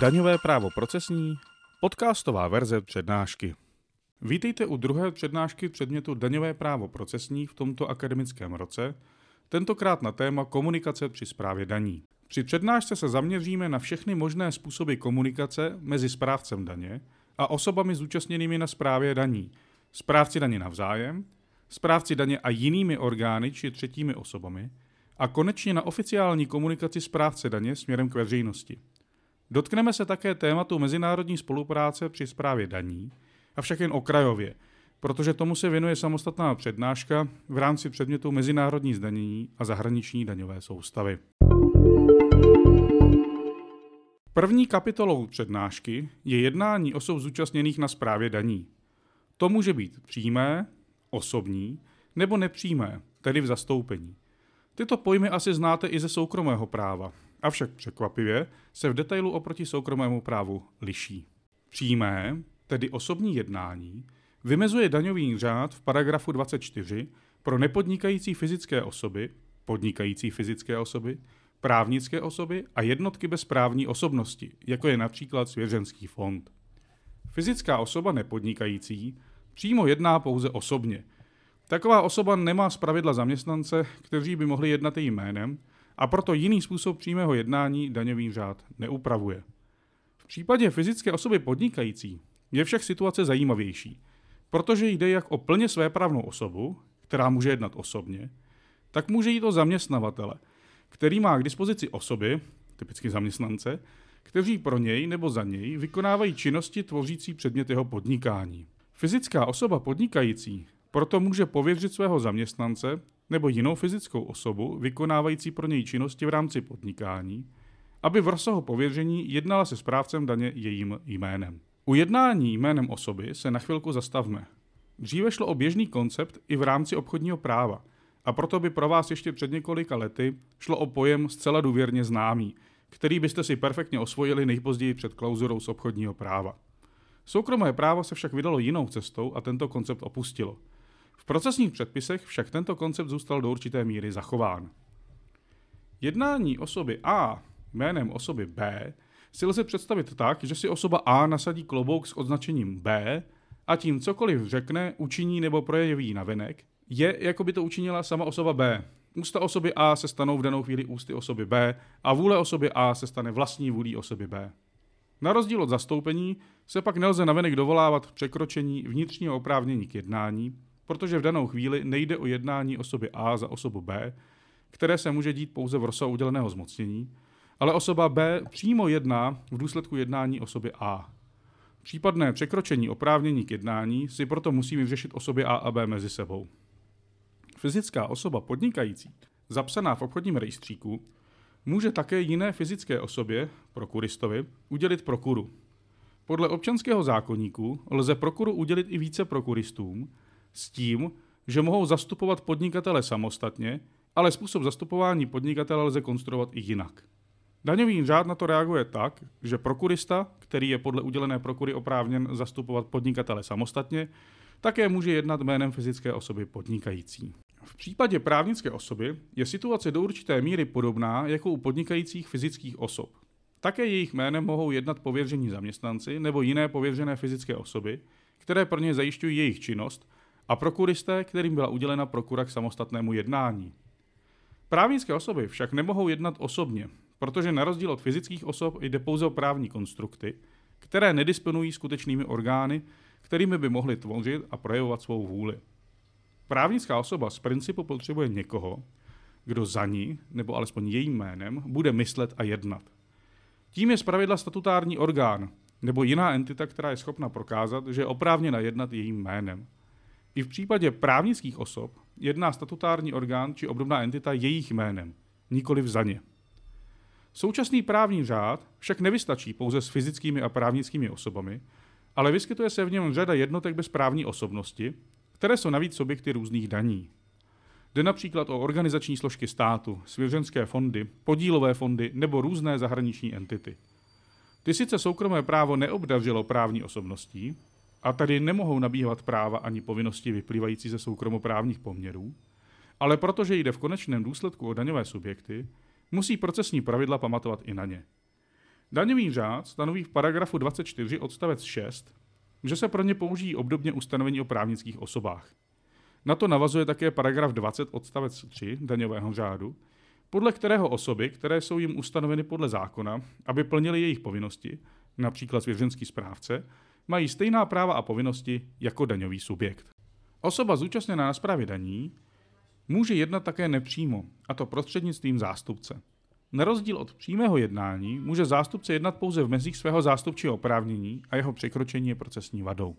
Daňové právo procesní, podcastová verze přednášky. Vítejte u druhé přednášky předmětu Daňové právo procesní v tomto akademickém roce, tentokrát na téma komunikace při správě daní. Při přednášce se zaměříme na všechny možné způsoby komunikace mezi správcem daně a osobami zúčastněnými na správě daní, správci daně navzájem, správci daně a jinými orgány či třetími osobami a konečně na oficiální komunikaci správce daně směrem k veřejnosti. Dotkneme se také tématu mezinárodní spolupráce při správě daní, avšak jen okrajově, protože tomu se věnuje samostatná přednáška v rámci předmětu mezinárodní zdanění a zahraniční daňové soustavy. První kapitolou přednášky je jednání osob zúčastněných na správě daní. To může být přímé, osobní nebo nepřímé, tedy v zastoupení. Tyto pojmy asi znáte i ze soukromého práva, avšak překvapivě se v detailu oproti soukromému právu liší. Přímé, tedy osobní jednání, vymezuje daňový řád v paragrafu 24 pro nepodnikající fyzické osoby, podnikající fyzické osoby, právnické osoby a jednotky bez právní osobnosti, jako je například svěřenský fond. Fyzická osoba nepodnikající přímo jedná pouze osobně. Taková osoba nemá zpravidla zaměstnance, kteří by mohli jednat jejím jménem, a proto jiný způsob přímého jednání daňový řád neupravuje. V případě fyzické osoby podnikající je však situace zajímavější, protože jde jak o plně svéprávnou osobu, která může jednat osobně, tak může jít o zaměstnavatele, který má k dispozici osoby, typicky zaměstnance, kteří pro něj nebo za něj vykonávají činnosti tvořící předmět jeho podnikání. Fyzická osoba podnikající proto může pověřit svého zaměstnance nebo jinou fyzickou osobu vykonávající pro něj činnosti v rámci podnikání, aby v rozsahu pověření jednala se správcem daně jejím jménem. U jednání jménem osoby se na chvilku zastavme. Dříve šlo o běžný koncept i v rámci obchodního práva, a proto by pro vás ještě před několika lety šlo o pojem zcela důvěrně známý, který byste si perfektně osvojili nejpozději před klauzurou z obchodního práva. Soukromé právo se však vydalo jinou cestou a tento koncept opustilo. V procesních předpisech však tento koncept zůstal do určité míry zachován. Jednání osoby A jménem osoby B si lze představit tak, že si osoba A nasadí klobouk s označením B a tím cokoliv řekne, učiní nebo projeví navenek, je, jako by to učinila sama osoba B. Ústa osoby A se stanou v danou chvíli ústy osoby B a vůle osoby A se stane vlastní vůlí osoby B. Na rozdíl od zastoupení se pak nelze navenek dovolávat překročení vnitřního oprávnění k jednání, protože v danou chvíli nejde o jednání osoby A za osobu B, které se může dít pouze v rozsahu uděleného zmocnění, ale osoba B přímo jedná v důsledku jednání osoby A. Případné překročení oprávnění k jednání si proto musí vyřešit osoby A a B mezi sebou. Fyzická osoba podnikající, zapsaná v obchodním rejstříku, může také jiné fyzické osobě, prokuristovi, udělit prokuru. Podle občanského zákonníku lze prokuru udělit i více prokuristům, s tím, že mohou zastupovat podnikatele samostatně, ale způsob zastupování podnikatele lze konstruovat i jinak. Daňový řád na to reaguje tak, že prokurista, který je podle udělené prokury oprávněn zastupovat podnikatele samostatně, také může jednat jménem fyzické osoby podnikající. V případě právnické osoby je situace do určité míry podobná jako u podnikajících fyzických osob. Také jejich jménem mohou jednat pověření zaměstnanci nebo jiné pověřené fyzické osoby, které pro ně zajišťují jejich činnost, a prokuristé, kterým byla udělena prokura k samostatnému jednání. Právnické osoby však nemohou jednat osobně, protože na rozdíl od fyzických osob jde pouze o právní konstrukty, které nedisponují skutečnými orgány, kterými by mohly tvořit a projevovat svou vůli. Právnická osoba z principu potřebuje někoho, kdo za ní, nebo alespoň jejím jménem, bude myslet a jednat. Tím je zpravidla statutární orgán, nebo jiná entita, která je schopna prokázat, že je oprávněna jednat jejím jménem. I v případě právnických osob jedná statutární orgán či obdobná entita jejich jménem, nikoli za ně. Současný právní řád však nevystačí pouze s fyzickými a právnickými osobami, ale vyskytuje se v něm řada jednotek bez právní osobnosti, které jsou navíc subjekty různých daní. Jde například o organizační složky státu, svěřenské fondy, podílové fondy nebo různé zahraniční entity. Ty sice soukromé právo neobdařilo právní osobností, a tady nemohou nabývat práva ani povinnosti vyplývající ze soukromoprávních poměrů, ale protože jde v konečném důsledku o daňové subjekty, musí procesní pravidla pamatovat i na ně. Daňový řád stanoví v paragrafu 24 odstavec 6, že se pro ně použijí obdobně ustanovení o právnických osobách. Na to navazuje také paragraf 20 odstavec 3 daňového řádu, podle kterého osoby, které jsou jim ustanoveny podle zákona, aby plnili jejich povinnosti, například svěřenský správce, mají stejná práva a povinnosti jako daňový subjekt. Osoba zúčastněná na správě daní může jednat také nepřímo, a to prostřednictvím zástupce. Na rozdíl od přímého jednání může zástupce jednat pouze v mezích svého zástupčího oprávnění a jeho překročení je procesní vadou.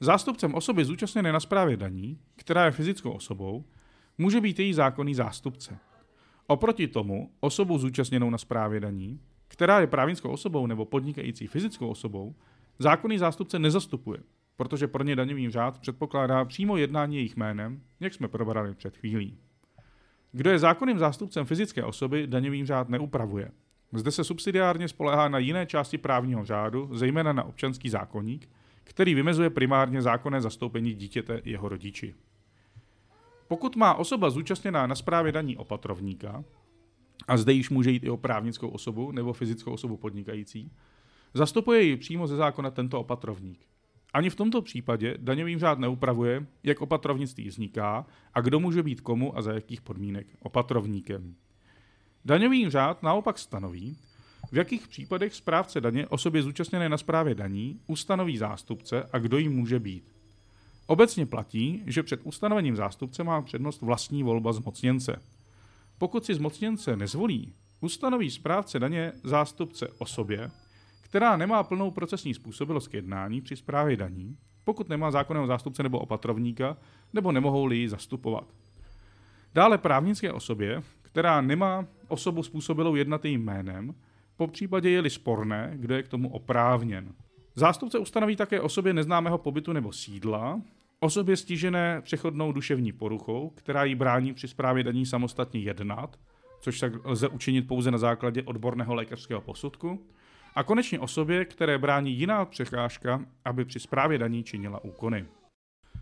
Zástupcem osoby zúčastněné na správě daní, která je fyzickou osobou, může být její zákonný zástupce. Oproti tomu osobu zúčastněnou na správě daní, která je právnickou osobou nebo podnikající fyzickou osobou, zákonný zástupce nezastupuje, protože pro ně daňový řád předpokládá přímo jednání jejich jménem, jak jsme probrali před chvílí. Kdo je zákonným zástupcem fyzické osoby, daňový řád neupravuje. Zde se subsidiárně spolehá na jiné části právního řádu, zejména na občanský zákonník, který vymezuje primárně zákonné zastoupení dítěte jeho rodiči. Pokud má osoba zúčastněná na správě daní opatrovníka, a zde již může jít i o právnickou osobu nebo fyzickou osobu podnikající, zastupuje ji přímo ze zákona tento opatrovník. Ani v tomto případě daňový řád neupravuje, jak opatrovnictví vzniká a kdo může být komu a za jakých podmínek opatrovníkem. Daňový řád naopak stanoví, v jakých případech správce daně osobě zúčastněné na správě daní ustanoví zástupce a kdo jim může být. Obecně platí, že před ustanovením zástupce má přednost vlastní volba zmocněnce. Pokud si zmocněnce nezvolí, ustanoví správce daně zástupce osobě, která nemá plnou procesní způsobilost k jednání při správě daní, pokud nemá zákonného zástupce nebo opatrovníka, nebo nemohou-li ji zastupovat. Dále právnické osobě, která nemá osobu způsobilou jednat jejím jménem, po případě je-li sporné, kdo je k tomu oprávněn. Zástupce ustanoví také osobě neznámého pobytu nebo sídla, osobě stižené přechodnou duševní poruchou, která jí brání při správě daní samostatně jednat, což se lze učinit pouze na základě odborného lékařského posudku, a konečně osobě, které brání jiná překážka, aby při správě daní činila úkony.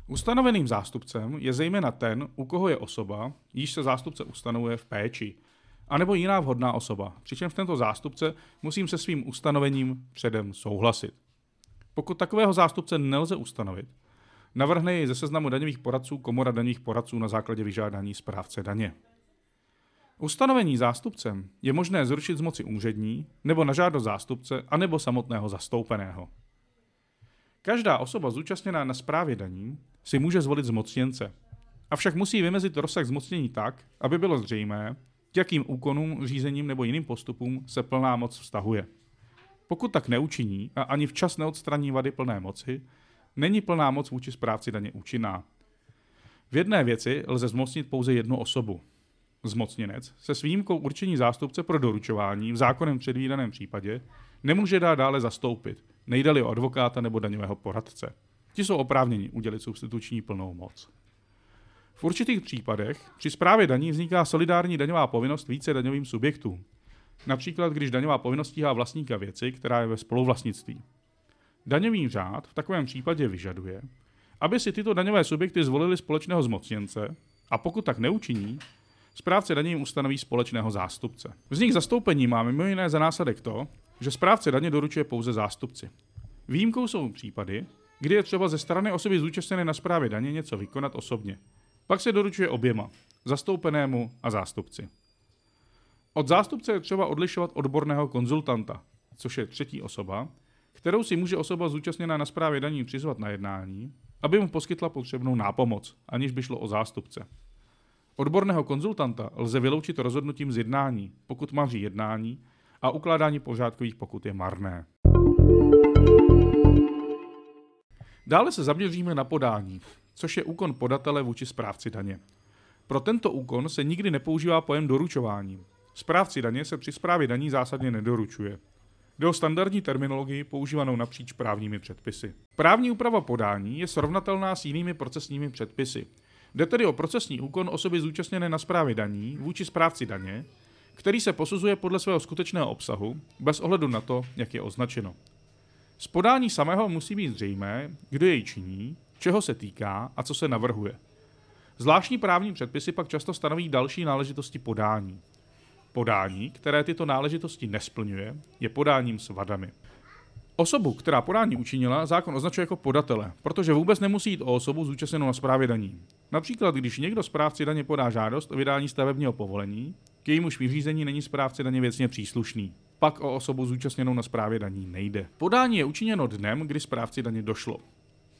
Ustanoveným zástupcem je zejména ten, u koho je osoba, již se zástupce ustanovuje v péči, anebo jiná vhodná osoba, přičemž tento zástupce musím se svým ustanovením předem souhlasit. Pokud takového zástupce nelze ustanovit, navrhne jej ze seznamu daňových poradců Komora daňových poradců na základě vyžádání správce daně. Ustanovení zástupcem je možné zrušit z moci úřední nebo na žádost zástupce anebo samotného zastoupeného. Každá osoba zúčastněná na správě daní si může zvolit zmocněnce, avšak musí vymezit rozsah zmocnění tak, aby bylo zřejmé, k jakým úkonům, řízením nebo jiným postupům se plná moc vztahuje. Pokud tak neučiní a ani včas neodstraní vady plné moci, není plná moc vůči správci daně účinná. V jedné věci lze zmocnit pouze jednu osobu. Zmocněnec se s výjimkou určení zástupce pro doručování v zákonem předvídaném případě nemůže dát dále zastoupit, nejdali o advokáta nebo daňového poradce. Ti jsou oprávněni udělit substituční plnou moc. V určitých případech při správě daní vzniká solidární daňová povinnost více daňovým subjektům. Například, když daňová povinnost stíhá vlastníka věci, která je ve spoluvlastnictví. Daňový řád v takovém případě vyžaduje, aby si tyto daňové subjekty zvolili společného zmocněnce a pokud tak neučiní, správce daně jim ustanoví společného zástupce. Vznik zastoupení má mimo jiné za následek to, že správce daně doručuje pouze zástupci. Výjimkou jsou případy, kdy je třeba ze strany osoby zúčastněné na správě daně něco vykonat osobně. Pak se doručuje oběma, zastoupenému a zástupci. Od zástupce je třeba odlišovat odborného konzultanta, což je třetí osoba, kterou si může osoba zúčastněná na správě daní přizvat na jednání, aby mu poskytla potřebnou nápomoc, aniž by šlo o zástupce. Odborného konzultanta lze vyloučit rozhodnutím z jednání, pokud maří jednání, a ukládání pořádkových pokud je marné. Dále se zaměříme na podání, což je úkon podatele vůči správci daně. Pro tento úkon se nikdy nepoužívá pojem doručování. Správci daně se při správě daní zásadně nedoručuje. Jde o standardní terminologii používanou napříč právními předpisy. Právní úprava podání je srovnatelná s jinými procesními předpisy. Jde tedy o procesní úkon osoby zúčastněné na správě daní vůči správci daně, který se posuzuje podle svého skutečného obsahu, bez ohledu na to, jak je označeno. Z podání samého musí být zřejmé, kdo jej činí, čeho se týká a co se navrhuje. Zvláštní právní předpisy pak často stanoví další náležitosti podání. Podání, které tyto náležitosti nesplňuje, je podáním s vadami. Osobu, která podání učinila, zákon označuje jako podatele, protože vůbec nemusí jít o osobu zúčastněnou na správě daní. Například, když někdo správci daně podá žádost o vydání stavebního povolení, k jejímuž vyřízení není správce daně věcně příslušný. Pak o osobu zúčastněnou na správě daní nejde. Podání je učiněno dnem, kdy správci daně došlo.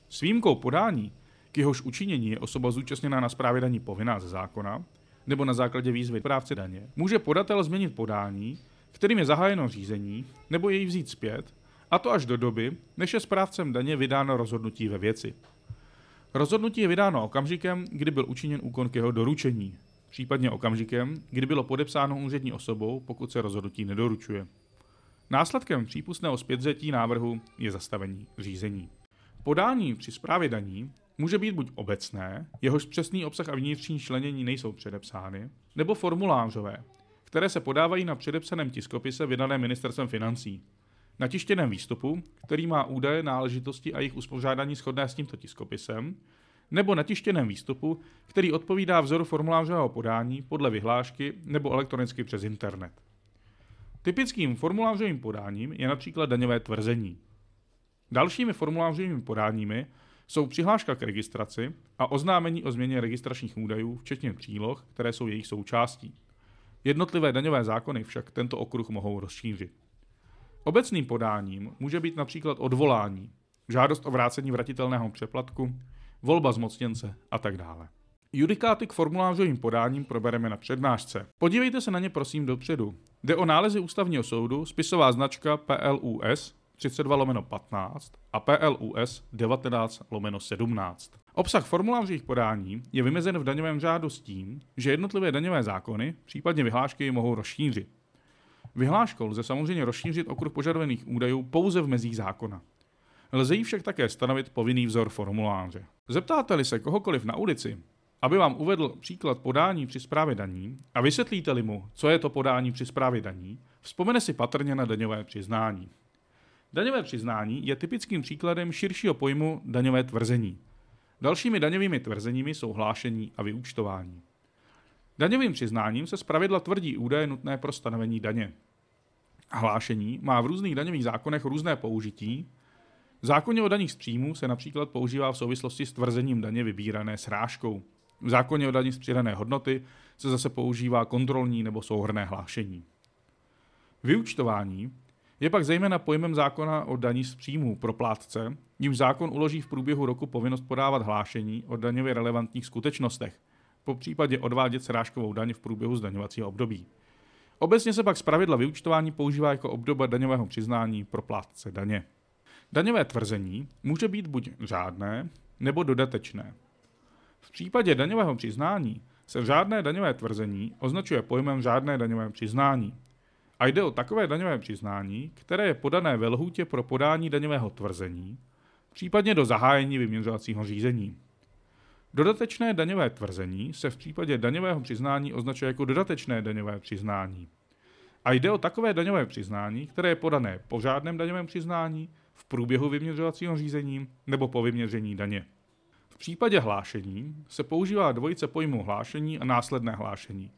S výjimkou podání, k jehož učinění je osoba zúčastněná na správě daní povinná ze zákona, nebo na základě výzvy správce daně, může podatel změnit podání, kterým je zahájeno řízení, nebo jej vzít zpět, a to až do doby, než je správcem daně vydáno rozhodnutí ve věci. Rozhodnutí je vydáno okamžikem, kdy byl učiněn úkon k jeho doručení, případně okamžikem, kdy bylo podepsáno úřední osobou, pokud se rozhodnutí nedoručuje. Následkem přípustného zpětzetí návrhu je zastavení řízení. Podání při správě daní může být buď obecné, jehož přesný obsah a vnitřní členění nejsou předepsány, nebo formulářové, které se podávají na předepsaném tiskopise vydaném ministerstvem financí. Na tištěném výstupu, který má údaje, náležitosti a jejich uspořádání shodné s tímto tiskopisem, nebo na tištěném výstupu, který odpovídá vzoru formulářového podání podle vyhlášky nebo elektronicky přes internet. Typickým formulářovým podáním je například daňové tvrzení. Dalšími formulářovými podáními jsou přihláška k registraci a oznámení o změně registračních údajů, včetně příloh, které jsou jejich součástí. Jednotlivé daňové zákony však tento okruh mohou rozšířit. Obecným podáním může být například odvolání, žádost o vrácení vratitelného přeplatku, volba zmocněnce a tak dále. Judikáty k formulářovým podáním probereme na přednášce. Podívejte se na ně prosím dopředu. Jde o nálezy ústavního soudu, spisová značka PLUS 32 lomeno 15 a PLUS 19 lomeno 17. Obsah formulářových podání je vymezen v daňovém řádu s tím, že jednotlivé daňové zákony, případně vyhlášky, mohou rozšířit. Vyhláškou lze samozřejmě rozšířit okruh požadovaných údajů pouze v mezích zákona. Lze jí však také stanovit povinný vzor formuláře. Zeptáte-li se kohokoliv na ulici, aby vám uvedl příklad podání při správě daní a vysvětlíte-li mu, co je to podání při správě daní, vzpomene si patrně na daňové přiznání. Daňové přiznání je typickým příkladem širšího pojmu daňové tvrzení. Dalšími daňovými tvrzeními jsou hlášení a vyúčtování. Daňovým přiznáním se zpravidla tvrdí údaje nutné pro stanovení daně. Hlášení má v různých daňových zákonech různé použití. V zákoně o daních z příjmu se například používá v souvislosti s tvrzením daně vybírané srážkou. V zákoně o daních z přidané hodnoty se zase používá kontrolní nebo souhrné hlášení. Vyučtování je pak zejména pojmem zákona o daní z příjmů pro plátce, ním zákon uloží v průběhu roku povinnost podávat hlášení o daňově relevantních skutečnostech, po případě odvádět srážkovou daň v průběhu zdaňovacího období. Obecně se pak zpravidla vyučtování používá jako obdoba daňového přiznání pro plátce daně. Daňové tvrzení může být buď řádné nebo dodatečné. V případě daňového přiznání se řádné daňové tvrzení označuje pojmem řádné daňové přiznání. A jde o takové daňové přiznání, které je podané ve lhůtě pro podání daňového tvrzení, případně do zahájení vyměřovacího řízení. Dodatečné daňové tvrzení se v případě daňového přiznání označuje jako dodatečné daňové přiznání. A jde o takové daňové přiznání, které je podané po žádném daňovém přiznání, v průběhu vyměřovacího řízení nebo po vyměření daně. V případě hlášení se používá dvojice pojmů hlášení a následné hlášení.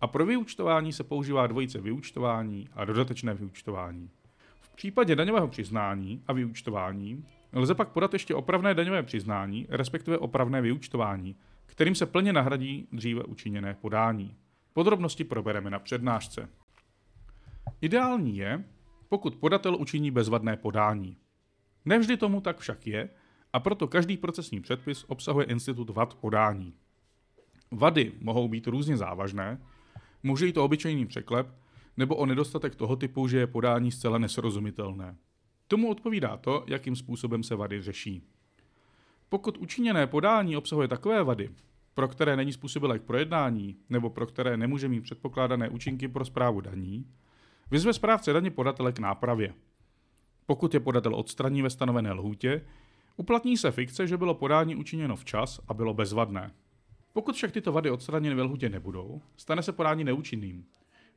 A pro vyúčtování se používá dvojice vyúčtování a dodatečné vyúčtování. V případě daňového přiznání a vyúčtování lze pak podat ještě opravné daňové přiznání, respektive opravné vyúčtování, kterým se plně nahradí dříve učiněné podání. Podrobnosti probereme na přednášce. Ideální je, pokud podatel učiní bezvadné podání. Nevždy tomu tak však je, a proto každý procesní předpis obsahuje institut vad podání. Vady mohou být různě závažné, může jít o obyčejný překlep, nebo o nedostatek toho typu, že je podání zcela nesrozumitelné. Tomu odpovídá to, jakým způsobem se vady řeší. Pokud učiněné podání obsahuje takové vady, pro které není způsobilé k projednání nebo pro které nemůže mít předpokládané účinky pro zprávu daní, vyzve správce daně podatele k nápravě. Pokud je podatel odstraní ve stanovené lhůtě, uplatní se fikce, že bylo podání učiněno včas a bylo bezvadné. Pokud však tyto vady odstraněny ve lhůtě nebudou, stane se podání neúčinným.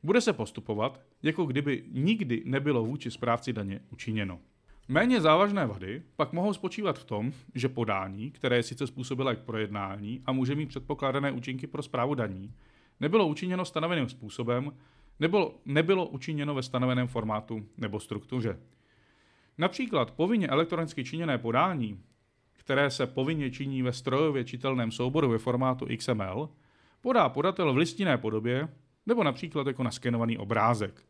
Bude se postupovat, jako kdyby nikdy nebylo vůči správci daně učiněno. Méně závažné vady pak mohou spočívat v tom, že podání, které je sice způsobilé k projednání a může mít předpokládané účinky pro zprávu daní, nebylo učiněno stanoveným způsobem nebo nebylo učiněno ve stanoveném formátu nebo struktuře. Například povinně elektronicky činěné podání, které se povinně činí ve strojově čitelném souboru ve formátu XML, podá podatel v listinné podobě nebo například jako naskenovaný obrázek.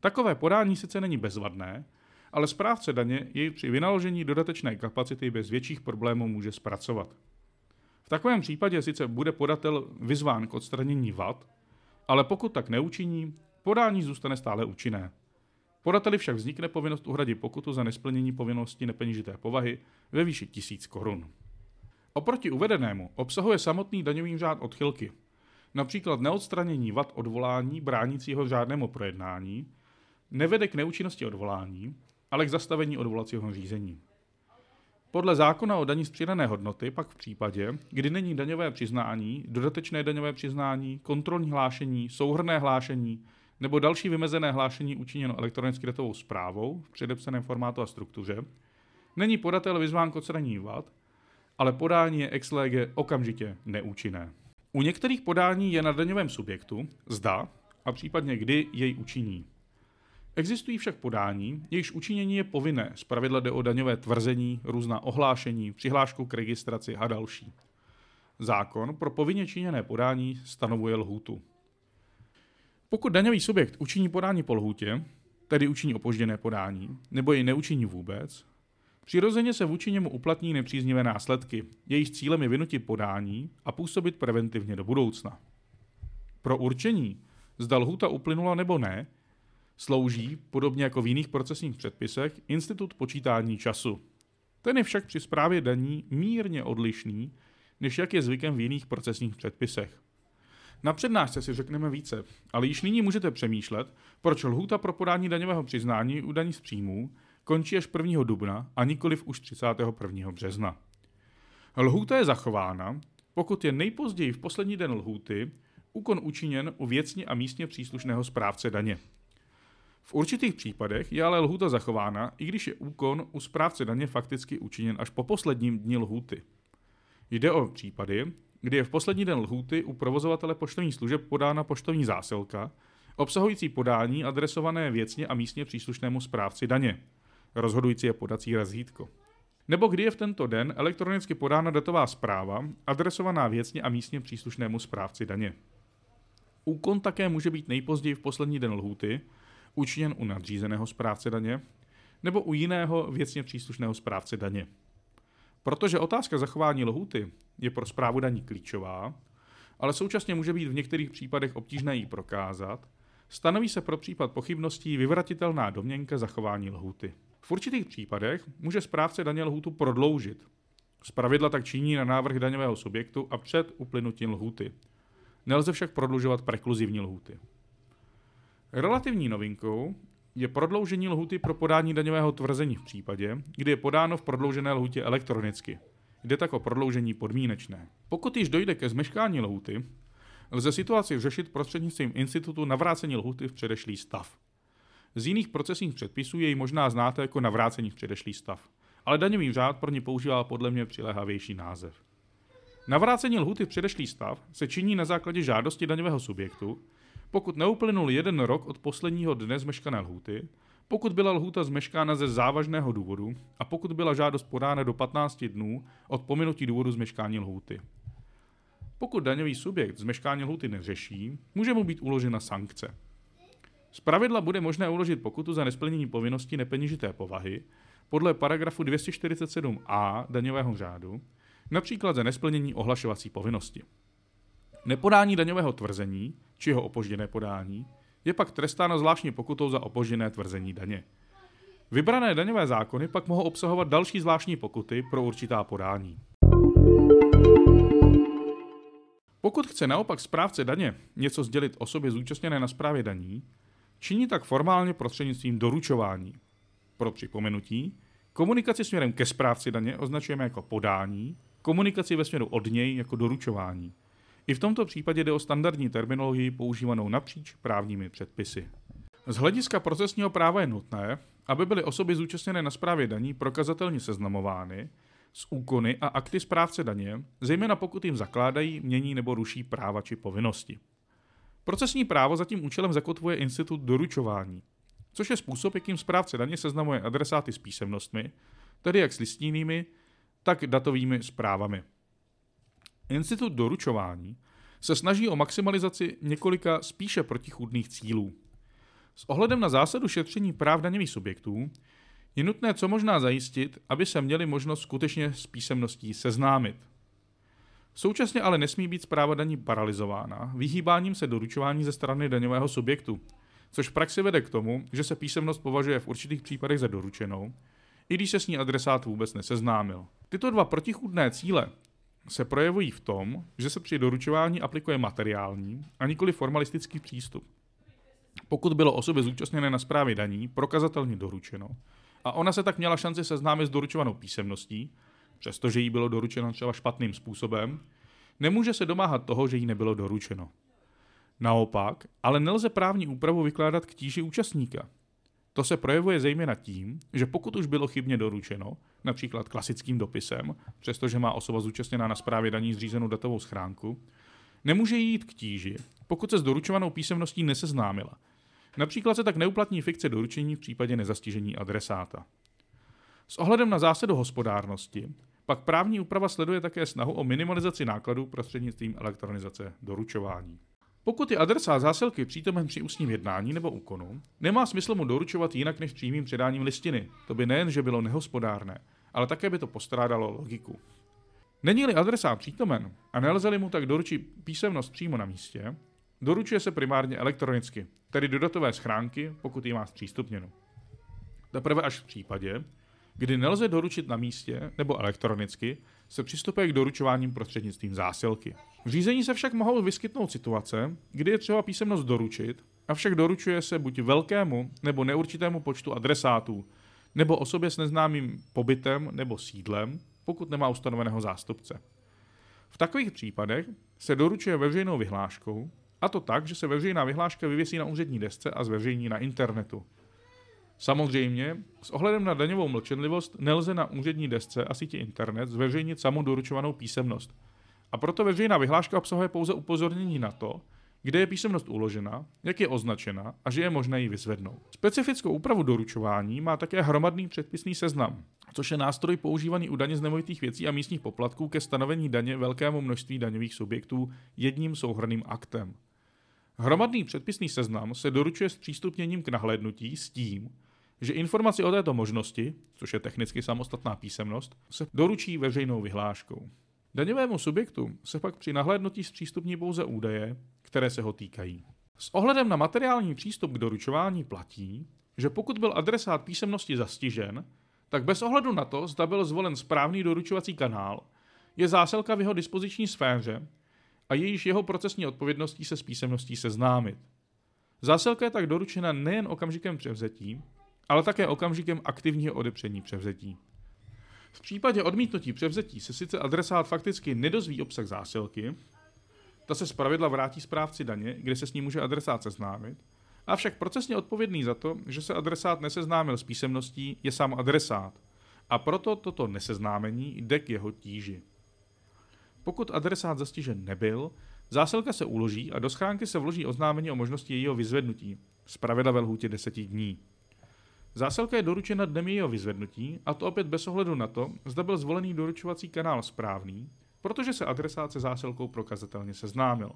Takové podání sice není bezvadné, ale správce daně jej při vynaložení dodatečné kapacity bez větších problémů může zpracovat. V takovém případě sice bude podatel vyzván k odstranění vad, ale pokud tak neučiní, podání zůstane stále účinné. Podateli však vznikne povinnost uhradit pokutu za nesplnění povinnosti nepeněžité povahy ve výši 1000 korun. Oproti uvedenému obsahuje samotný daňový řád odchylky, například neodstranění vad odvolání bránícího řádnému projednání, nevede k neúčinnosti odvolání, ale k zastavení odvolacího řízení. Podle zákona o daní z přidané hodnoty pak v případě, kdy není daňové přiznání, dodatečné daňové přiznání, kontrolní hlášení, souhrné hlášení nebo další vymezené hlášení učiněno elektronicky datovou zprávou v předepsaném formátu a struktuře, není podatel vyzván k odstranění vad, ale podání je ex lege okamžitě neúčinné. U některých podání je na daňovém subjektu, zda a případně kdy jej učiní. Existují však podání, jejichž učinění je povinné, zpravidla jde o daňové tvrzení, různá ohlášení, přihlášku k registraci a další. Zákon pro povinně činěné podání stanovuje lhůtu. Pokud daňový subjekt učiní podání po lhůtě, tedy učiní opožděné podání, nebo jej neučiní vůbec, přirozeně se vůči němu uplatní nepříznivé následky. Jejich cílem je vynutit podání a působit preventivně do budoucna. Pro určení, zda lhůta uplynula nebo ne, Slouží, podobně jako v jiných procesních předpisech, institut počítání času. Ten je však při správě daní mírně odlišný, než jak je zvykem v jiných procesních předpisech. Na přednášce si řekneme více, ale již nyní můžete přemýšlet, proč lhůta pro podání daňového přiznání u daní z příjmů končí až 1. dubna a nikoliv už 31. března. Lhůta je zachována, pokud je nejpozději v poslední den lhůty úkon učiněn u věcně a místně příslušného správce daně. V určitých případech je ale lhůta zachována, i když je úkon u správce daně fakticky učiněn až po posledním dni lhůty. Jde o případy, kdy je v poslední den lhůty u provozovatele poštovních služeb podána poštovní zásilka, obsahující podání adresované věcně a místně příslušnému správci daně. Rozhodující je podací razítko. Nebo kdy je v tento den elektronicky podána datová zpráva, adresovaná věcně a místně příslušnému správci daně. Úkon také může být nejpozději v poslední den lhůty, učiněn u nadřízeného správce daně nebo u jiného věcně příslušného správce daně. Protože otázka zachování lhuty je pro zprávu daní klíčová, ale současně může být v některých případech obtížné ji prokázat, stanoví se pro případ pochybností vyvratitelná domněnka zachování lhuty. V určitých případech může správce daně lhutu prodloužit. Zpravidla tak činí na návrh daňového subjektu a před uplynutím lhuty. Nelze však prodlužovat prekluzivní lhuty. Relativní novinkou je prodloužení lhuty pro podání daňového tvrzení v případě, kdy je podáno v prodloužené lhutě elektronicky. Jde tak o prodloužení podmínečné. Pokud již dojde ke zmeškání lhuty, lze situaci řešit prostřednictvím institutu navrácení lhuty v předešlý stav. Z jiných procesních předpisů jej možná znáte jako navrácení v předešlý stav, ale daňový řád pro ně používá podle mě přilehavější název. Navrácení lhuty v předešlý stav se činí na základě žádosti daňového subjektu, pokud neuplynul jeden rok od posledního dne zmeškané lhůty, pokud byla lhůta zmeškána ze závažného důvodu a pokud byla žádost podána do 15 dnů od pominutí důvodu zmeškání lhůty. Pokud daňový subjekt zmeškání lhůty neřeší, může mu být uložena sankce. Z pravidla bude možné uložit pokutu za nesplnění povinnosti nepeněžité povahy podle paragrafu 247a daňového řádu, například za nesplnění ohlašovací povinnosti. Nepodání daňového tvrzení či jeho opožděné podání je pak trestáno zvláštní pokutou za opožděné tvrzení daně. Vybrané daňové zákony pak mohou obsahovat další zvláštní pokuty pro určitá podání. Pokud chce naopak správce daně něco sdělit osobě zúčastněné na správě daní, činí tak formálně prostřednictvím doručování. Pro připomenutí, komunikaci směrem ke správci daně označujeme jako podání, komunikaci ve směru od něj jako doručování – i v tomto případě jde o standardní terminologii používanou napříč právními předpisy. Z hlediska procesního práva je nutné, aby byly osoby zúčastněné na správě daní prokazatelně seznamovány s úkony a akty správce daně, zejména pokud jim zakládají, mění nebo ruší práva či povinnosti. Procesní právo za tím účelem zakotvuje institut doručování, což je způsob, jakým správce daně seznamuje adresáty s písemnostmi, tedy jak s listínými, tak datovými zprávami. Institut doručování se snaží o maximalizaci několika spíše protichůdných cílů. S ohledem na zásadu šetření práv daňových subjektů je nutné co možná zajistit, aby se měli možnost skutečně s písemností seznámit. Současně ale nesmí být zpráva daní paralizována vyhýbáním se doručování ze strany daňového subjektu, což v praxi vede k tomu, že se písemnost považuje v určitých případech za doručenou, i když se s ní adresát vůbec neseznámil. Tyto dva protichůdné cíle se projevují v tom, že se při doručování aplikuje materiální a nikoli formalistický přístup. Pokud bylo osobě zúčastněné na správě daní prokazatelně doručeno a ona se tak měla šanci seznámit s doručovanou písemností, přestože jí bylo doručeno třeba špatným způsobem, nemůže se domáhat toho, že jí nebylo doručeno. Naopak, ale nelze právní úpravu vykládat k tíži účastníka. To se projevuje zejména tím, že pokud už bylo chybně doručeno, například klasickým dopisem, přestože má osoba zúčastněná na správě daní zřízenou datovou schránku, nemůže jít k tíži, pokud se s doručovanou písemností neseznámila. Například se tak neuplatní fikce doručení v případě nezastižení adresáta. S ohledem na zásadu hospodárnosti pak právní úprava sleduje také snahu o minimalizaci nákladů prostřednictvím elektronizace doručování. Pokud je adresát zásilky přítomen při ústním jednání nebo úkonu, nemá smysl mu doručovat jinak než přímým předáním listiny. To by nejen, že bylo nehospodárné, ale také by to postrádalo logiku. Není-li adresát přítomen a nelze-li mu tak doručit písemnost přímo na místě, doručuje se primárně elektronicky, tedy do datové schránky, pokud ji má zpřístupněno. Teprve až v případě, kdy nelze doručit na místě nebo elektronicky, se přistupuje k doručováním prostřednictvím zásilky. V řízení se však mohou vyskytnout situace, kdy je třeba písemnost doručit, avšak doručuje se buď velkému nebo neurčitému počtu adresátů, nebo osobě s neznámým pobytem nebo sídlem, pokud nemá ustanoveného zástupce. V takových případech se doručuje veřejnou vyhláškou, a to tak, že se veřejná vyhláška vyvěsí na úřední desce a zveřejní na internetu. Samozřejmě, s ohledem na daňovou mlčenlivost nelze na úřední desce a síti internet zveřejnit samou doručovanou písemnost. A proto veřejná vyhláška obsahuje pouze upozornění na to, kde je písemnost uložena, jak je označena a že je možné ji vyzvednout. Specifickou úpravu doručování má také hromadný předpisný seznam, což je nástroj používaný u daně z nemovitých věcí a místních poplatků ke stanovení daně velkému množství daňových subjektů jedním souhrným aktem. Hromadný předpisný seznam se doručuje s přístupněním k nahlédnutí s tím, že informaci o této možnosti, což je technicky samostatná písemnost, se doručí veřejnou vyhláškou. Daňovému subjektu se pak při nahlédnutí zpřístupní pouze údaje, které se ho týkají. S ohledem na materiální přístup k doručování platí, že pokud byl adresát písemnosti zastižen, tak bez ohledu na to, zda byl zvolen správný doručovací kanál, je zásilka v jeho dispoziční sféře a jejíž jeho procesní odpovědností se s písemností seznámit. Zásilka je tak doručena nejen okamžikem převzetí, ale také okamžikem aktivního odepření převzetí. V případě odmítnutí převzetí se sice adresát fakticky nedozví obsah zásilky, ta se zpravidla vrátí správci daně, kde se s ní může adresát seznámit, avšak procesně odpovědný za to, že se adresát neseznámil s písemností, je sám adresát a proto toto neseznámení jde k jeho tíži. Pokud adresát zastižen nebyl, zásilka se uloží a do schránky se vloží oznámení o možnosti jejího vyzvednutí, zpravidla ve lhůtě 10 dní. Zásilka je doručena dnem jejího vyzvednutí, a to opět bez ohledu na to, zda byl zvolený doručovací kanál správný, protože se adresát se zásilkou prokazatelně seznámil.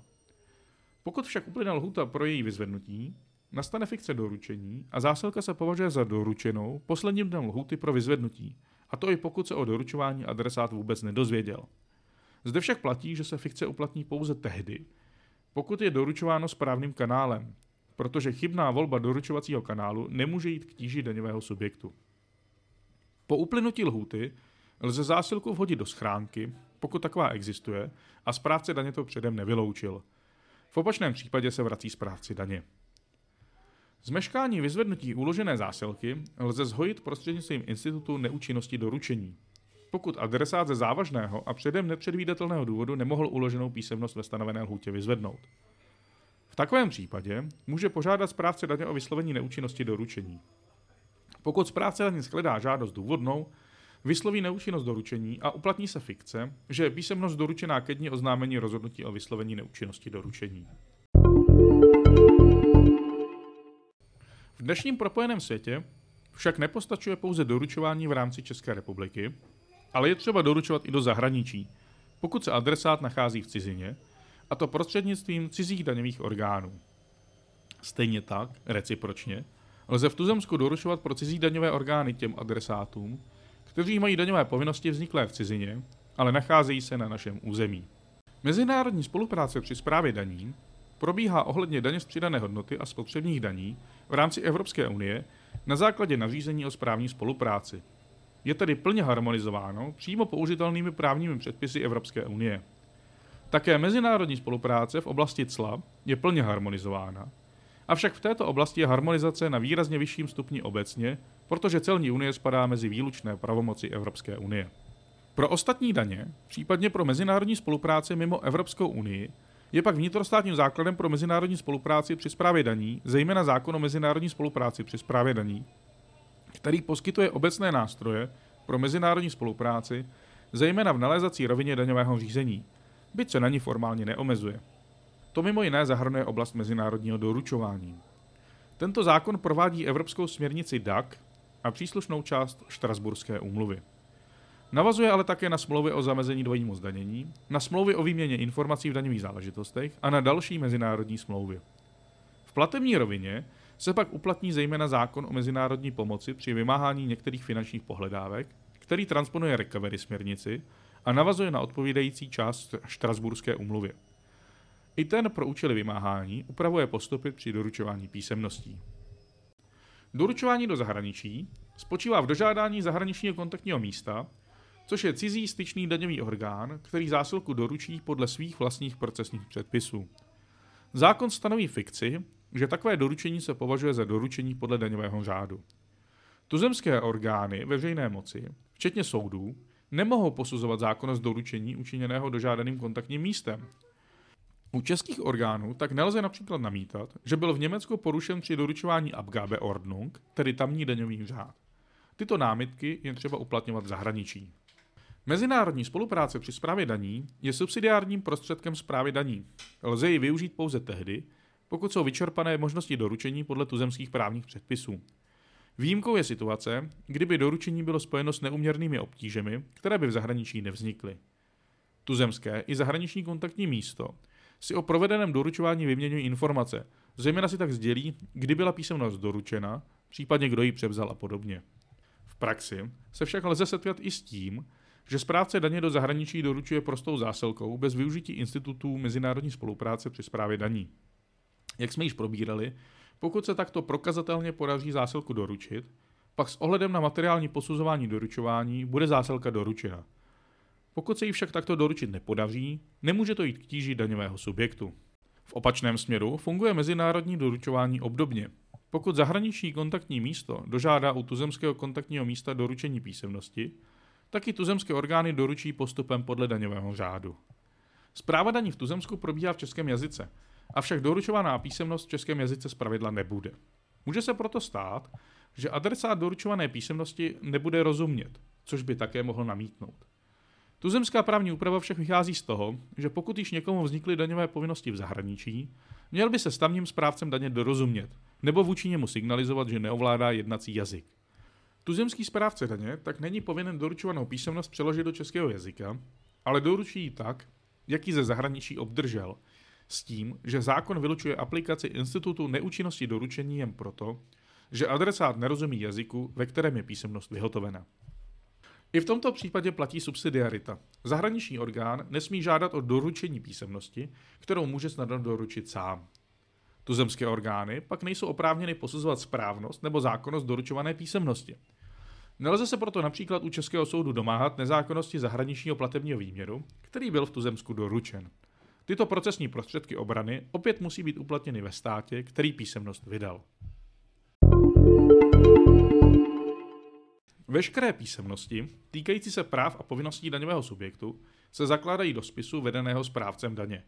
Pokud však uplyne lhuta pro její vyzvednutí, nastane fikce doručení a zásilka se považuje za doručenou posledním dnem lhuty pro vyzvednutí, a to i pokud se o doručování adresát vůbec nedozvěděl. Zde však platí, že se fikce uplatní pouze tehdy, pokud je doručováno správným kanálem, protože chybná volba doručovacího kanálu nemůže jít k tíži daňového subjektu. Po uplynutí lhůty lze zásilku vhodit do schránky, pokud taková existuje, a správce daně to předem nevyloučil. V opačném případě se vrací správci daně. Zmeškání vyzvednutí uložené zásilky lze zhojit prostřednictvím institutu neúčinnosti doručení. Pokud adresát ze závažného a předem nepředvídatelného důvodu nemohl uloženou písemnost ve stanovené lhůtě vyzvednout. Takovém případě může požádat správce daně o vyslovení neúčinnosti doručení. Pokud správce daně shledá žádost důvodnou, vysloví neúčinnost doručení a uplatní se fikce, že je písemnost doručená ke dní oznámení rozhodnutí o vyslovení neúčinnosti doručení. V dnešním propojeném světě však nepostačuje pouze doručování v rámci České republiky, ale je třeba doručovat i do zahraničí, pokud se adresát nachází v cizině, a to prostřednictvím cizích daňových orgánů. Stejně tak, recipročně, lze v tuzemsku doručovat pro cizí daňové orgány těm adresátům, kteří mají daňové povinnosti vzniklé v cizině, ale nacházejí se na našem území. Mezinárodní spolupráce při správě daní probíhá ohledně daně z přidané hodnoty a spotřebních daní v rámci Evropské unie na základě nařízení o správní spolupráci. Je tedy plně harmonizováno přímo použitelnými právními předpisy Evropské unie. Také mezinárodní spolupráce v oblasti cla je plně harmonizována, avšak v této oblasti je harmonizace na výrazně vyšším stupni obecně, protože celní unie spadá mezi výlučné pravomoci Evropské unie. Pro ostatní daně, případně pro mezinárodní spolupráci mimo Evropskou unii, je pak vnitrostátním základem pro mezinárodní spolupráci při správě daní, zejména zákon o mezinárodní spolupráci při správě daní, který poskytuje obecné nástroje pro mezinárodní spolupráci, zejména v nalézací rovině daňového řízení, byť se na ní formálně neomezuje. To mimo jiné zahrnuje oblast mezinárodního doručování. Tento zákon provádí evropskou směrnici DAC a příslušnou část Štrasburské úmluvy. Navazuje ale také na smlouvy o zamezení dvojímu zdanění, na smlouvy o výměně informací v daňových záležitostech a na další mezinárodní smlouvy. V platební rovině se pak uplatní zejména zákon o mezinárodní pomoci při vymáhání některých finančních pohledávek, který transponuje recovery směrnici a navazuje na odpovídající část Štrasburské umluvy. I ten pro účely vymáhání upravuje postupy při doručování písemností. Doručování do zahraničí spočívá v dožádání zahraničního kontaktního místa, což je cizí styčný daňový orgán, který zásilku doručí podle svých vlastních procesních předpisů. Zákon stanoví fikci, že takové doručení se považuje za doručení podle daňového řádu. Tuzemské orgány veřejné moci, včetně soudů, nemohou posuzovat zákonnost doručení učiněného dožádaným kontaktním místem. U českých orgánů tak nelze například namítat, že byl v Německu porušen při doručování Abgabeordnung, tedy tamní daňový řád. Tyto námitky je třeba uplatňovat v zahraničí. Mezinárodní spolupráce při správě daní je subsidiárním prostředkem správy daní. Lze ji využít pouze tehdy, pokud jsou vyčerpané možnosti doručení podle tuzemských právních předpisů. Výjimkou je situace, kdyby doručení bylo spojeno s neuměrnými obtížemi, které by v zahraničí nevznikly. Tuzemské i zahraniční kontaktní místo si o provedeném doručování vyměňují informace, zejména si tak sdělí, kdy byla písemnost doručena, případně kdo ji převzal a podobně. V praxi se však lze setkat i s tím, že správce daně do zahraničí doručuje prostou zásilkou bez využití institutů mezinárodní spolupráce při správě daní. Jak jsme již probírali, pokud se takto prokazatelně podaří zásilku doručit, pak s ohledem na materiální posuzování doručování bude zásilka doručena. Pokud se jí však takto doručit nepodaří, nemůže to jít k tíži daňového subjektu. V opačném směru funguje mezinárodní doručování obdobně. Pokud zahraniční kontaktní místo dožádá u tuzemského kontaktního místa doručení písemnosti, tak i tuzemské orgány doručí postupem podle daňového řádu. Zpráva daní v tuzemsku probíhá v českém jazyce, avšak doručovaná písemnost v českém jazyce zpravidla nebude. Může se proto stát, že adresát doručované písemnosti nebude rozumět, což by také mohl namítnout. Tuzemská právní úprava však vychází z toho, že pokud již někomu vznikly daňové povinnosti v zahraničí, měl by se s tamním správcem daně dorozumět, nebo vůči němu signalizovat, že neovládá jednací jazyk. Tuzemský správce daně tak není povinen doručovanou písemnost přeložit do českého jazyka, ale doručí ji tak, jak ji ze zahraničí obdržel, s tím, že zákon vylučuje aplikaci institutu neúčinnosti doručení jen proto, že adresát nerozumí jazyku, ve kterém je písemnost vyhotovena. I v tomto případě platí subsidiarita. Zahraniční orgán nesmí žádat o doručení písemnosti, kterou může snadno doručit sám. Tuzemské orgány pak nejsou oprávněny posuzovat správnost nebo zákonnost doručované písemnosti. Nelze se proto například u Českého soudu domáhat nezákonnosti zahraničního platebního výměru, který byl v tuzemsku doručen. Tyto procesní prostředky obrany opět musí být uplatněny ve státě, který písemnost vydal. Veškeré písemnosti týkající se práv a povinností daňového subjektu se zakládají do spisu vedeného správcem daně.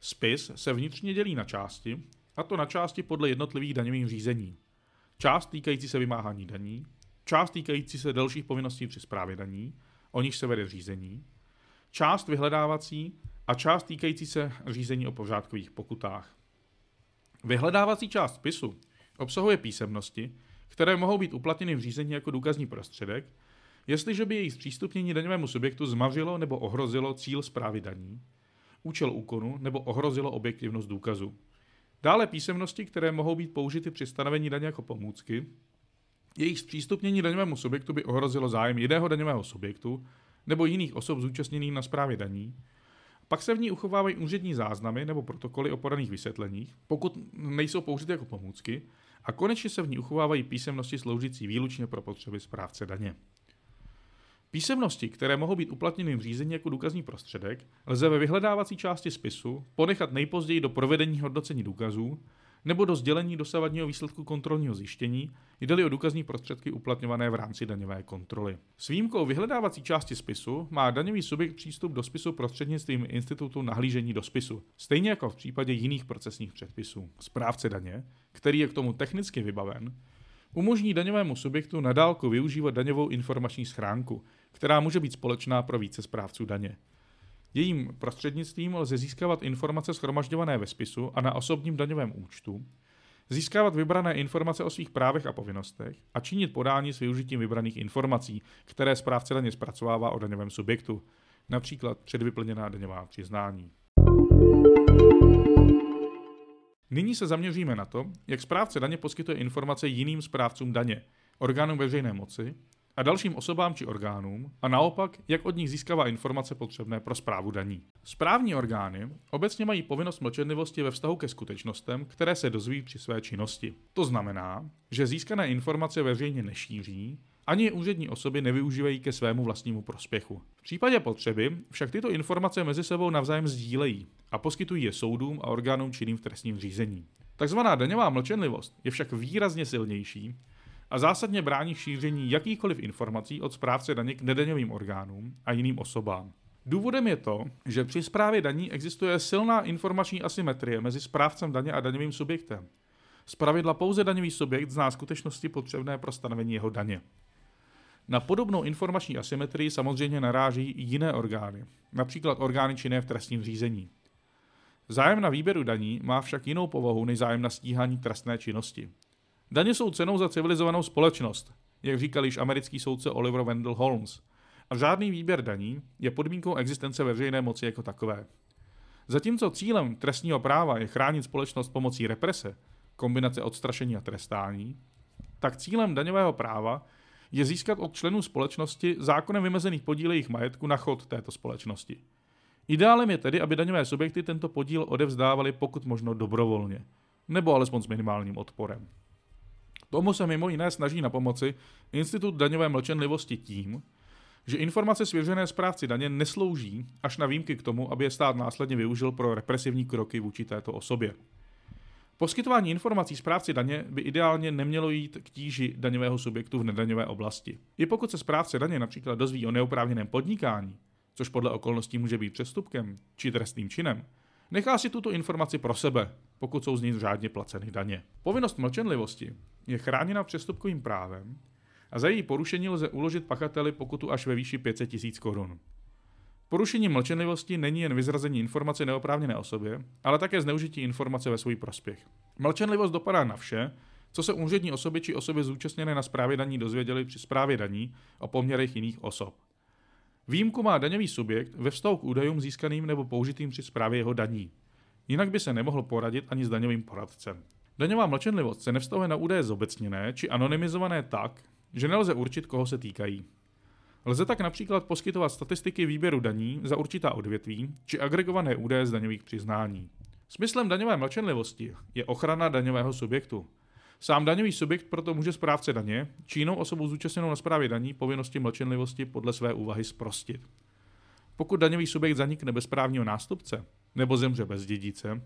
Spis se vnitřně dělí na části, a to na části podle jednotlivých daňových řízení. Část týkající se vymáhání daní, část týkající se dalších povinností při správě daní, o nich se vede řízení, část vyhledávací a část týkající se řízení o pořádkových pokutách. Vyhledávací část spisu obsahuje písemnosti, které mohou být uplatněny v řízení jako důkazní prostředek, jestliže by jejich zpřístupnění daňovému subjektu zmařilo nebo ohrozilo cíl zprávy daní, účel úkonu nebo ohrozilo objektivnost důkazu. Dále písemnosti, které mohou být použity při stanovení daně jako pomůcky, jejich zpřístupnění daňovému subjektu by ohrozilo zájem jiného daňového subjektu nebo jiných osob zúčastněných na správě daní, pak se v ní uchovávají úřední záznamy nebo protokoly o podaných vysvětleních, pokud nejsou použity jako pomůcky, a konečně se v ní uchovávají písemnosti sloužící výlučně pro potřeby správce daně. Písemnosti, které mohou být uplatněny v řízení jako důkazní prostředek, lze ve vyhledávací části spisu ponechat nejpozději do provedení hodnocení důkazů nebo do sdělení dosavadního výsledku kontrolního zjištění, jde-li o důkazní prostředky uplatňované v rámci daňové kontroly. S výjimkou vyhledávací části spisu má daňový subjekt přístup do spisu prostřednictvím institutu nahlížení do spisu, stejně jako v případě jiných procesních předpisů. Správce daně, který je k tomu technicky vybaven, umožní daňovému subjektu nadálku využívat daňovou informační schránku, která může být společná pro více správců daně. Jejím prostřednictvím lze získávat informace schromažďované ve spisu a na osobním daňovém účtu, získávat vybrané informace o svých právech a povinnostech a činit podání s využitím vybraných informací, které správce daně zpracovává o daňovém subjektu, například předvyplněná daňová přiznání. Nyní se zaměříme na to, jak správce daně poskytuje informace jiným správcům daně, orgánům veřejné moci a dalším osobám či orgánům a naopak, jak od nich získává informace potřebné pro správu daní. Správní orgány obecně mají povinnost mlčenlivosti ve vztahu ke skutečnostem, které se dozví při své činnosti. To znamená, že získané informace veřejně nešíří, ani úřední osoby nevyužívají ke svému vlastnímu prospěchu. V případě potřeby však tyto informace mezi sebou navzájem sdílejí a poskytují je soudům a orgánům činným v trestním řízení. Takzvaná daňová mlčenlivost je však výrazně silnější a zásadně brání šíření jakýchkoliv informací od správce daně k nedaňovým orgánům a jiným osobám. Důvodem je to, že při správě daní existuje silná informační asymetrie mezi správcem daně a daňovým subjektem. Zpravidla pouze daňový subjekt zná skutečnosti potřebné pro stanovení jeho daně. Na podobnou informační asymetrii samozřejmě naráží i jiné orgány, například orgány činné v trestním řízení. Zájem na výběru daní má však jinou povahu než zájem na stíhání trestné činnosti. Daně jsou cenou za civilizovanou společnost, jak říkal již americký soudce Oliver Wendell Holmes. A žádný výběr daní je podmínkou existence veřejné moci jako takové. Zatímco cílem trestního práva je chránit společnost pomocí represe, kombinace odstrašení a trestání, tak cílem daňového práva je získat od členů společnosti zákonem vymezených podíl jejich majetku na chod této společnosti. Ideálem je tedy, aby daňové subjekty tento podíl odevzdávali pokud možno dobrovolně, nebo alespoň s minimálním odporem. Tomu se mimo jiné snaží na pomoci Institut daňové mlčenlivosti tím, že informace svěřené správci daně neslouží až na výjimky k tomu, aby je stát následně využil pro represivní kroky vůči této osobě. Poskytování informací správci daně by ideálně nemělo jít k tíži daňového subjektu v nedaňové oblasti. I pokud se správce daně například dozví o neoprávněném podnikání, což podle okolností může být přestupkem či trestným činem, nechá si tuto informaci pro sebe, pokud jsou z ní řádně placeny daně. Povinnost mlčenlivosti je chráněna přestupkovým právem a za její porušení lze uložit pachateli pokutu až ve výši 500 000 korun. Porušení mlčenlivosti není jen vyzrazení informace neoprávněné osobě, ale také zneužití informace ve svůj prospěch. Mlčenlivost dopadá na vše, co se úřední osoby či osoby zúčastněné na správě daní dozvěděli při správě daní o poměrech jiných osob. Výjimku má daňový subjekt ve vztahu k údajům získaným nebo použitým při správě jeho daní. Jinak by se nemohl poradit ani s daňovým poradcem. Daňová mlčenlivost se nevztahuje na údaje zobecněné či anonymizované tak, že nelze určit, koho se týkají. Lze tak například poskytovat statistiky výběru daní za určitá odvětví či agregované údaje z daňových přiznání. Smyslem daňové mlčenlivosti je ochrana daňového subjektu. Sám daňový subjekt proto může správce daně či jinou osobu zúčastněnou na správě daní povinnosti mlčenlivosti podle své úvahy sprostit. Pokud daňový subjekt zanikne bez právního nástupce nebo zemře bez dědice,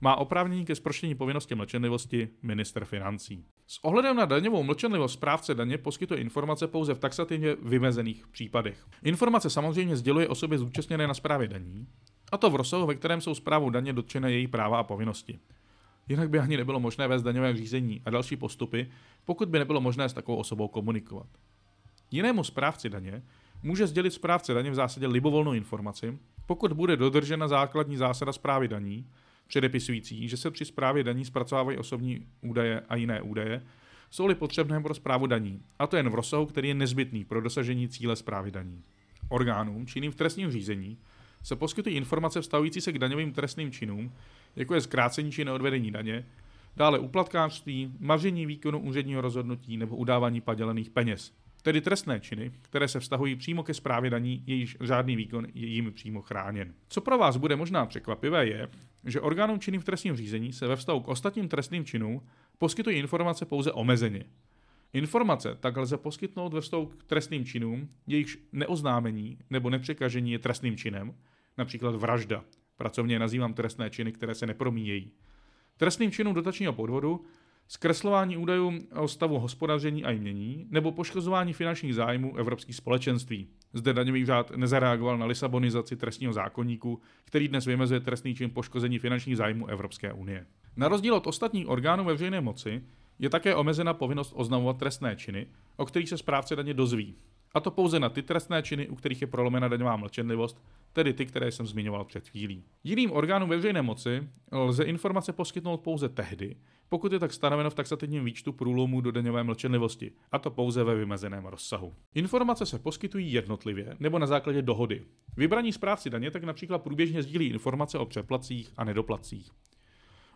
má oprávnění ke zproštění povinnosti mlčenlivosti minister financí. S ohledem na daňovou mlčenlivost správce daně poskytuje informace pouze v taxativně vymezených případech. Informace samozřejmě sděluje osobě zúčastněné na správě daní, a to v rozsahu, ve kterém jsou zprávou daně dotčené její práva a povinnosti. Jinak by ani nebylo možné vést daňové řízení a další postupy, pokud by nebylo možné s takovou osobou komunikovat. Jinému správci daně může sdělit správce daně v zásadě libovolnou informaci, pokud bude dodržena základní zásada zprávy daní, předepisující, že se při správě daní zpracovávají osobní údaje a jiné údaje, jsou-li potřebné pro zprávu daní, a to jen v rozsahu, který je nezbytný pro dosažení cíle zprávy daní. Orgánům činným v trestním řízení se poskytují informace vztahující se k daňovým trestným činům, jako je zkrácení či neodvedení daně, dále uplatkářství, maření výkonu úředního rozhodnutí nebo udávání padělených peněz. Tedy trestné činy, které se vztahují přímo ke správě daní, jejíž žádný výkon je jim přímo chráněn. Co pro vás bude možná překvapivé je, že orgánům činným v trestním řízení se ve vztahu k ostatním trestným činům poskytují informace pouze omezeně. Informace tak lze poskytnout ve vztahu k trestným činům, jejichž neoznámení nebo nepřekažení je trestným činem, například vražda. Pracovně nazývám trestné činy, které se nepromíjejí. Trestným činům dotačního podvodu, zkreslování údajů o stavu hospodaření a jmění nebo poškozování finančních zájmů evropských společenství. Zde daňový řád nezareagoval na lisabonizaci trestního zákonníku, který dnes vymezuje trestný čin poškození finančních zájmů Evropské unie. Na rozdíl od ostatních orgánů ve veřejné moci je také omezena povinnost oznamovat trestné činy, o kterých se správce daně dozví. A to pouze na ty trestné činy, u kterých je prolomena daňová mlčenlivost, tedy ty, které jsem zmiňoval před chvílí. Jiným orgánům ve veřejné moci lze informace poskytnout pouze tehdy, pokud je tak stanoveno v taxativním výčtu průlomů do daňové mlčenlivosti, a to pouze ve vymezeném rozsahu. Informace se poskytují jednotlivě nebo na základě dohody. Vybraní správci daně tak například průběžně sdílí informace o přeplacích a nedoplacích.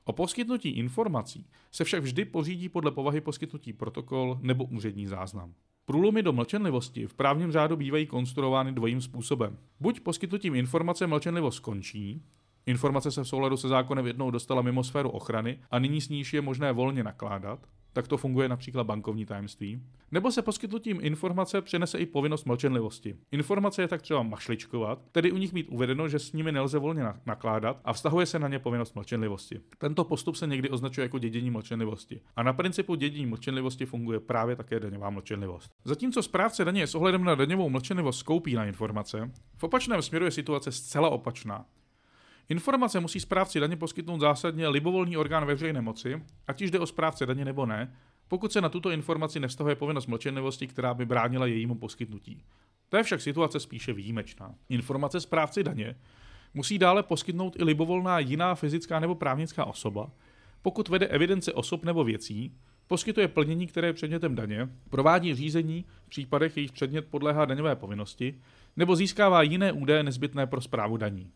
O poskytnutí informací se však vždy pořídí podle povahy poskytnutí protokol nebo úřední záznam. Průlomy do mlčenlivosti v právním řádu bývají konstruovány dvojím způsobem. Buď poskytnutím informace mlčenlivost skončí, informace se v souladu se zákonem jednou dostala mimo sféru ochrany a nyní s níž je možné volně nakládat, tak to funguje například bankovní tajemství. Nebo se poskytnutím informace přenese i povinnost mlčenlivosti. Informace je tak třeba mašličkovat, tedy u nich být uvedeno, že s nimi nelze volně nakládat a vztahuje se na ně povinnost mlčenlivosti. Tento postup se někdy označuje jako dědění mlčenlivosti. A na principu dědění mlčenlivosti funguje právě také daňová mlčenlivost. Zatímco správce daně s ohledem na daňovou mlčenlivost skoupí na informace, v opačném směru je situace zcela opačná. Informace musí správci daně poskytnout zásadně libovolný orgán veřejné moci, ať již jde o správce daně nebo ne, pokud se na tuto informaci nevztahuje povinnost mlčenlivosti, která by bránila jejímu poskytnutí. To je však situace spíše výjimečná. Informace správci daně musí dále poskytnout i libovolná jiná fyzická nebo právnická osoba, pokud vede evidence osob nebo věcí, poskytuje plnění, které je předmětem daně, provádí řízení v případech, jejich předmět podléhá daňové povinnosti, nebo získává jiné údaje nezbytné pro zprávu daní.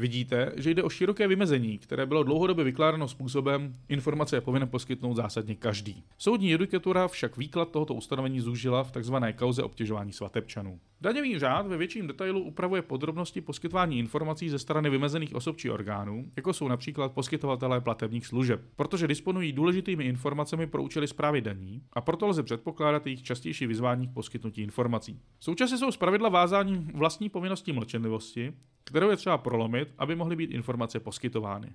Vidíte, že jde o široké vymezení, které bylo dlouhodobě vykládáno způsobem, informace je povinen poskytnout zásadně každý. Soudní judikatura však výklad tohoto ustanovení zúžila v tzv. kauze obtěžování svatebčanů. Daňový řád ve větším detailu upravuje podrobnosti poskytování informací ze strany vymezených osob či orgánů, jako jsou například poskytovatelé platebních služeb, protože disponují důležitými informacemi pro účely zprávy daní a proto lze předpokládat jejich častější vyzvání k poskytnutí informací. Současně jsou zpravidla vázání vlastní povinností mlčenlivosti, kterou je třeba prolomit, aby mohly být informace poskytovány.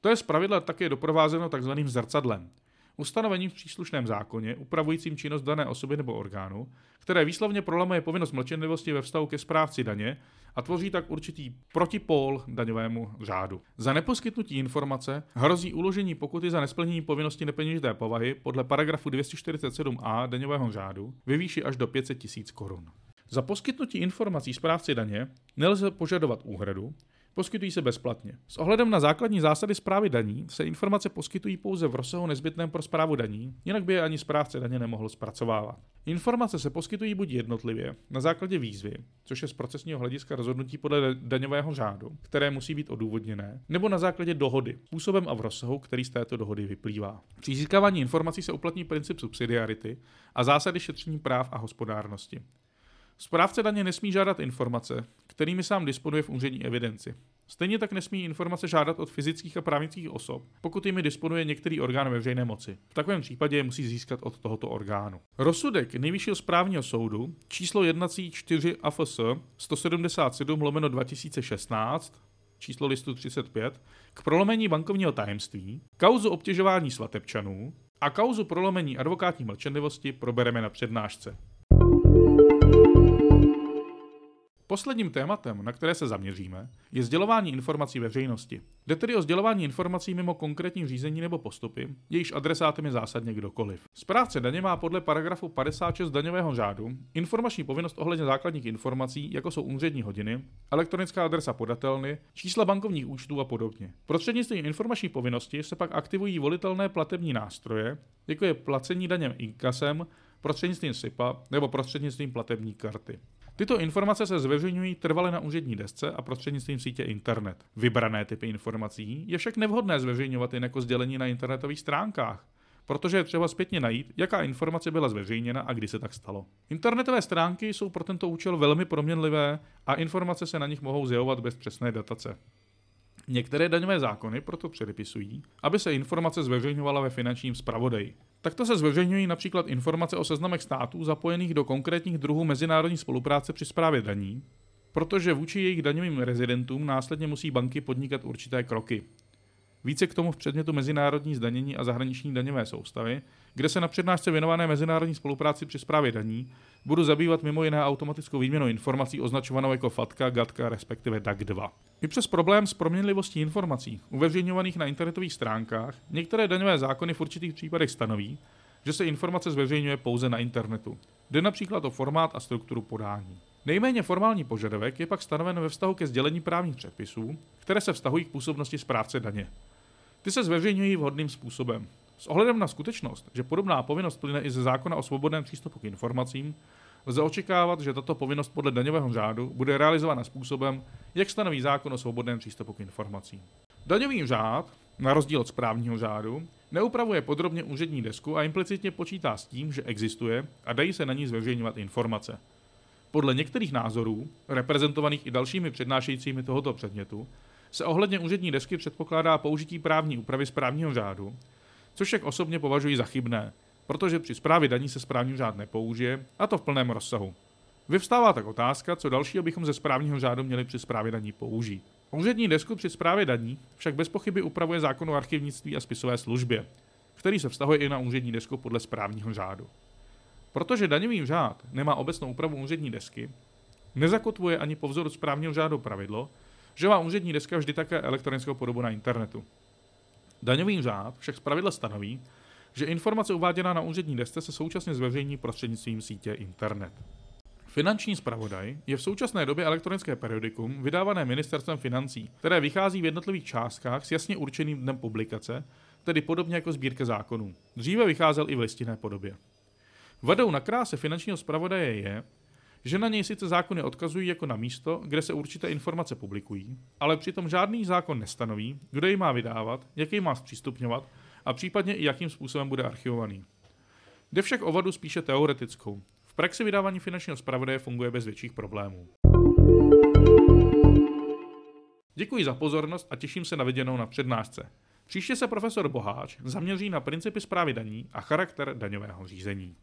To je zpravidla také doprovázeno tzv. zrcadlem, ustanovením v příslušném zákoně upravujícím činnost dané osoby nebo orgánu, které výslovně prolamuje povinnost mlčenlivosti ve vztahu ke správci daně a tvoří tak určitý protipól daňovému řádu. Za neposkytnutí informace hrozí uložení pokuty za nesplnění povinnosti nepeněžité povahy podle paragrafu 247a daňového řádu ve výši až do 500 000 korun. Za poskytnutí informací správci daně nelze požadovat úhradu, poskytují se bezplatně. S ohledem na základní zásady zprávy daní se informace poskytují pouze v rozsahu nezbytném pro zprávu daní, jinak by je ani správce daně nemohl zpracovávat. Informace se poskytují buď jednotlivě, na základě výzvy, což je z procesního hlediska rozhodnutí podle daňového řádu, které musí být odůvodněné, nebo na základě dohody, způsobem a v rozsahu, který z této dohody vyplývá. Při získávání informací se uplatní princip subsidiarity a zásady šetření práv a hospodárnosti. Správce daně nesmí žádat informace, kterými sám disponuje v úřední evidenci. Stejně tak nesmí informace žádat od fyzických a právnických osob, pokud jimi disponuje některý orgán ve veřejné moci. V takovém případě je musí získat od tohoto orgánu. Rozsudek Nejvyššího správního soudu číslo 1.4 AFS 177 lomeno 2016 číslo listu 35 k prolomení bankovního tajemství, kauzu obtěžování svatebčanů a kauzu prolomení advokátní mlčenlivosti probereme na přednášce. Posledním tématem, na které se zaměříme, je sdělování informací veřejnosti. Jde tedy o sdělování informací mimo konkrétní řízení nebo postupy, jejíž adresátem je zásadně kdokoliv. Správce daně má podle paragrafu 56 daňového řádu informační povinnost ohledně základních informací, jako jsou úřední hodiny, elektronická adresa podatelny, čísla bankovních účtů a podobně. Prostřednictvím informační povinnosti se pak aktivují volitelné platební nástroje, jako je placení daněm inkasem, prostřednictvím SIPA nebo prostřednictvím platební karty. Tyto informace se zveřejňují trvale na úřední desce a prostřednictvím sítě internet. Vybrané typy informací je však nevhodné zveřejňovat jen jako sdělení na internetových stránkách, protože je třeba zpětně najít, jaká informace byla zveřejněna a kdy se tak stalo. Internetové stránky jsou pro tento účel velmi proměnlivé a informace se na nich mohou zjevovat bez přesné datace. Některé daňové zákony proto předepisují, aby se informace zveřejňovala ve finančním zpravodaji. Takto se zveřejňují například informace o seznamech států zapojených do konkrétních druhů mezinárodní spolupráce při správě daní, protože vůči jejich daňovým rezidentům následně musí banky podnikat určité kroky. Více k tomu v předmětu mezinárodní zdanění a zahraniční daňové soustavy, kde se na přednášce věnované mezinárodní spolupráci při správě daní budu zabývat mimo jiné automatickou výměnou informací označovanou jako FATKA, GATKA, respektive DAC2. I přes problém s proměnlivostí informací uveřejňovaných na internetových stránkách, některé daňové zákony v určitých případech stanoví, že se informace zveřejňuje pouze na internetu. Jde například o formát a strukturu podání. Nejméně formální požadavek je pak stanoven ve vztahu ke sdělení právních předpisů, které se vztahují k působnosti správce daně. Ty se zveřejňují vhodným způsobem. S ohledem na skutečnost, že podobná povinnost plyne i ze zákona o svobodném přístupu k informacím, lze očekávat, že tato povinnost podle daňového řádu bude realizována způsobem, jak stanoví zákon o svobodném přístupu k informacím. Daňový řád, na rozdíl od správního řádu, neupravuje podrobně úřední desku a implicitně počítá s tím, že existuje a dají se na ní zveřejňovat informace. Podle některých názorů, reprezentovaných i dalšími přednášejícími tohoto předmětu, se ohledně úřední desky předpokládá použití právní úpravy správního řádu, což však osobně považuji za chybné, protože při správě daní se správní řád nepoužije, a to v plném rozsahu. Vyvstává tak otázka, co dalšího bychom ze správního řádu měli při správě daní použít. Úřední desku při správě daní však bez pochyby upravuje zákon o archivnictví a spisové službě, který se vztahuje i na úřední desku podle správního řádu. Protože daňový řád nemá obecnou úpravu úřední desky, nezakotvuje ani po vzoru správního řádu pravidlo, že má úřední deska vždy také elektronickou podobu na internetu. Daňový řád však zpravidla stanoví, že informace uváděná na úřední desce se současně zveřejní prostřednictvím sítě internet. Finanční zpravodaj je v současné době elektronické periodikum vydávané ministerstvem financí, které vychází v jednotlivých částkách s jasně určeným dnem publikace, tedy podobně jako sbírka zákonů. Dříve vycházel i v listinné podobě. Vadou na kráse finančního zpravodaje je, že na něj sice zákony odkazují jako na místo, kde se určité informace publikují, ale přitom žádný zákon nestanoví, kdo ji má vydávat, jak ji má zpřístupňovat a případně i jakým způsobem bude archivovaný. Jde však o vadu spíše teoretickou. V praxi vydávání finančního zpravodaje funguje bez větších problémů. Děkuji za pozornost a těším se na viděnou na přednášce. Příště se profesor Boháč zaměří na principy zprávy daní a charakter daňového řízení.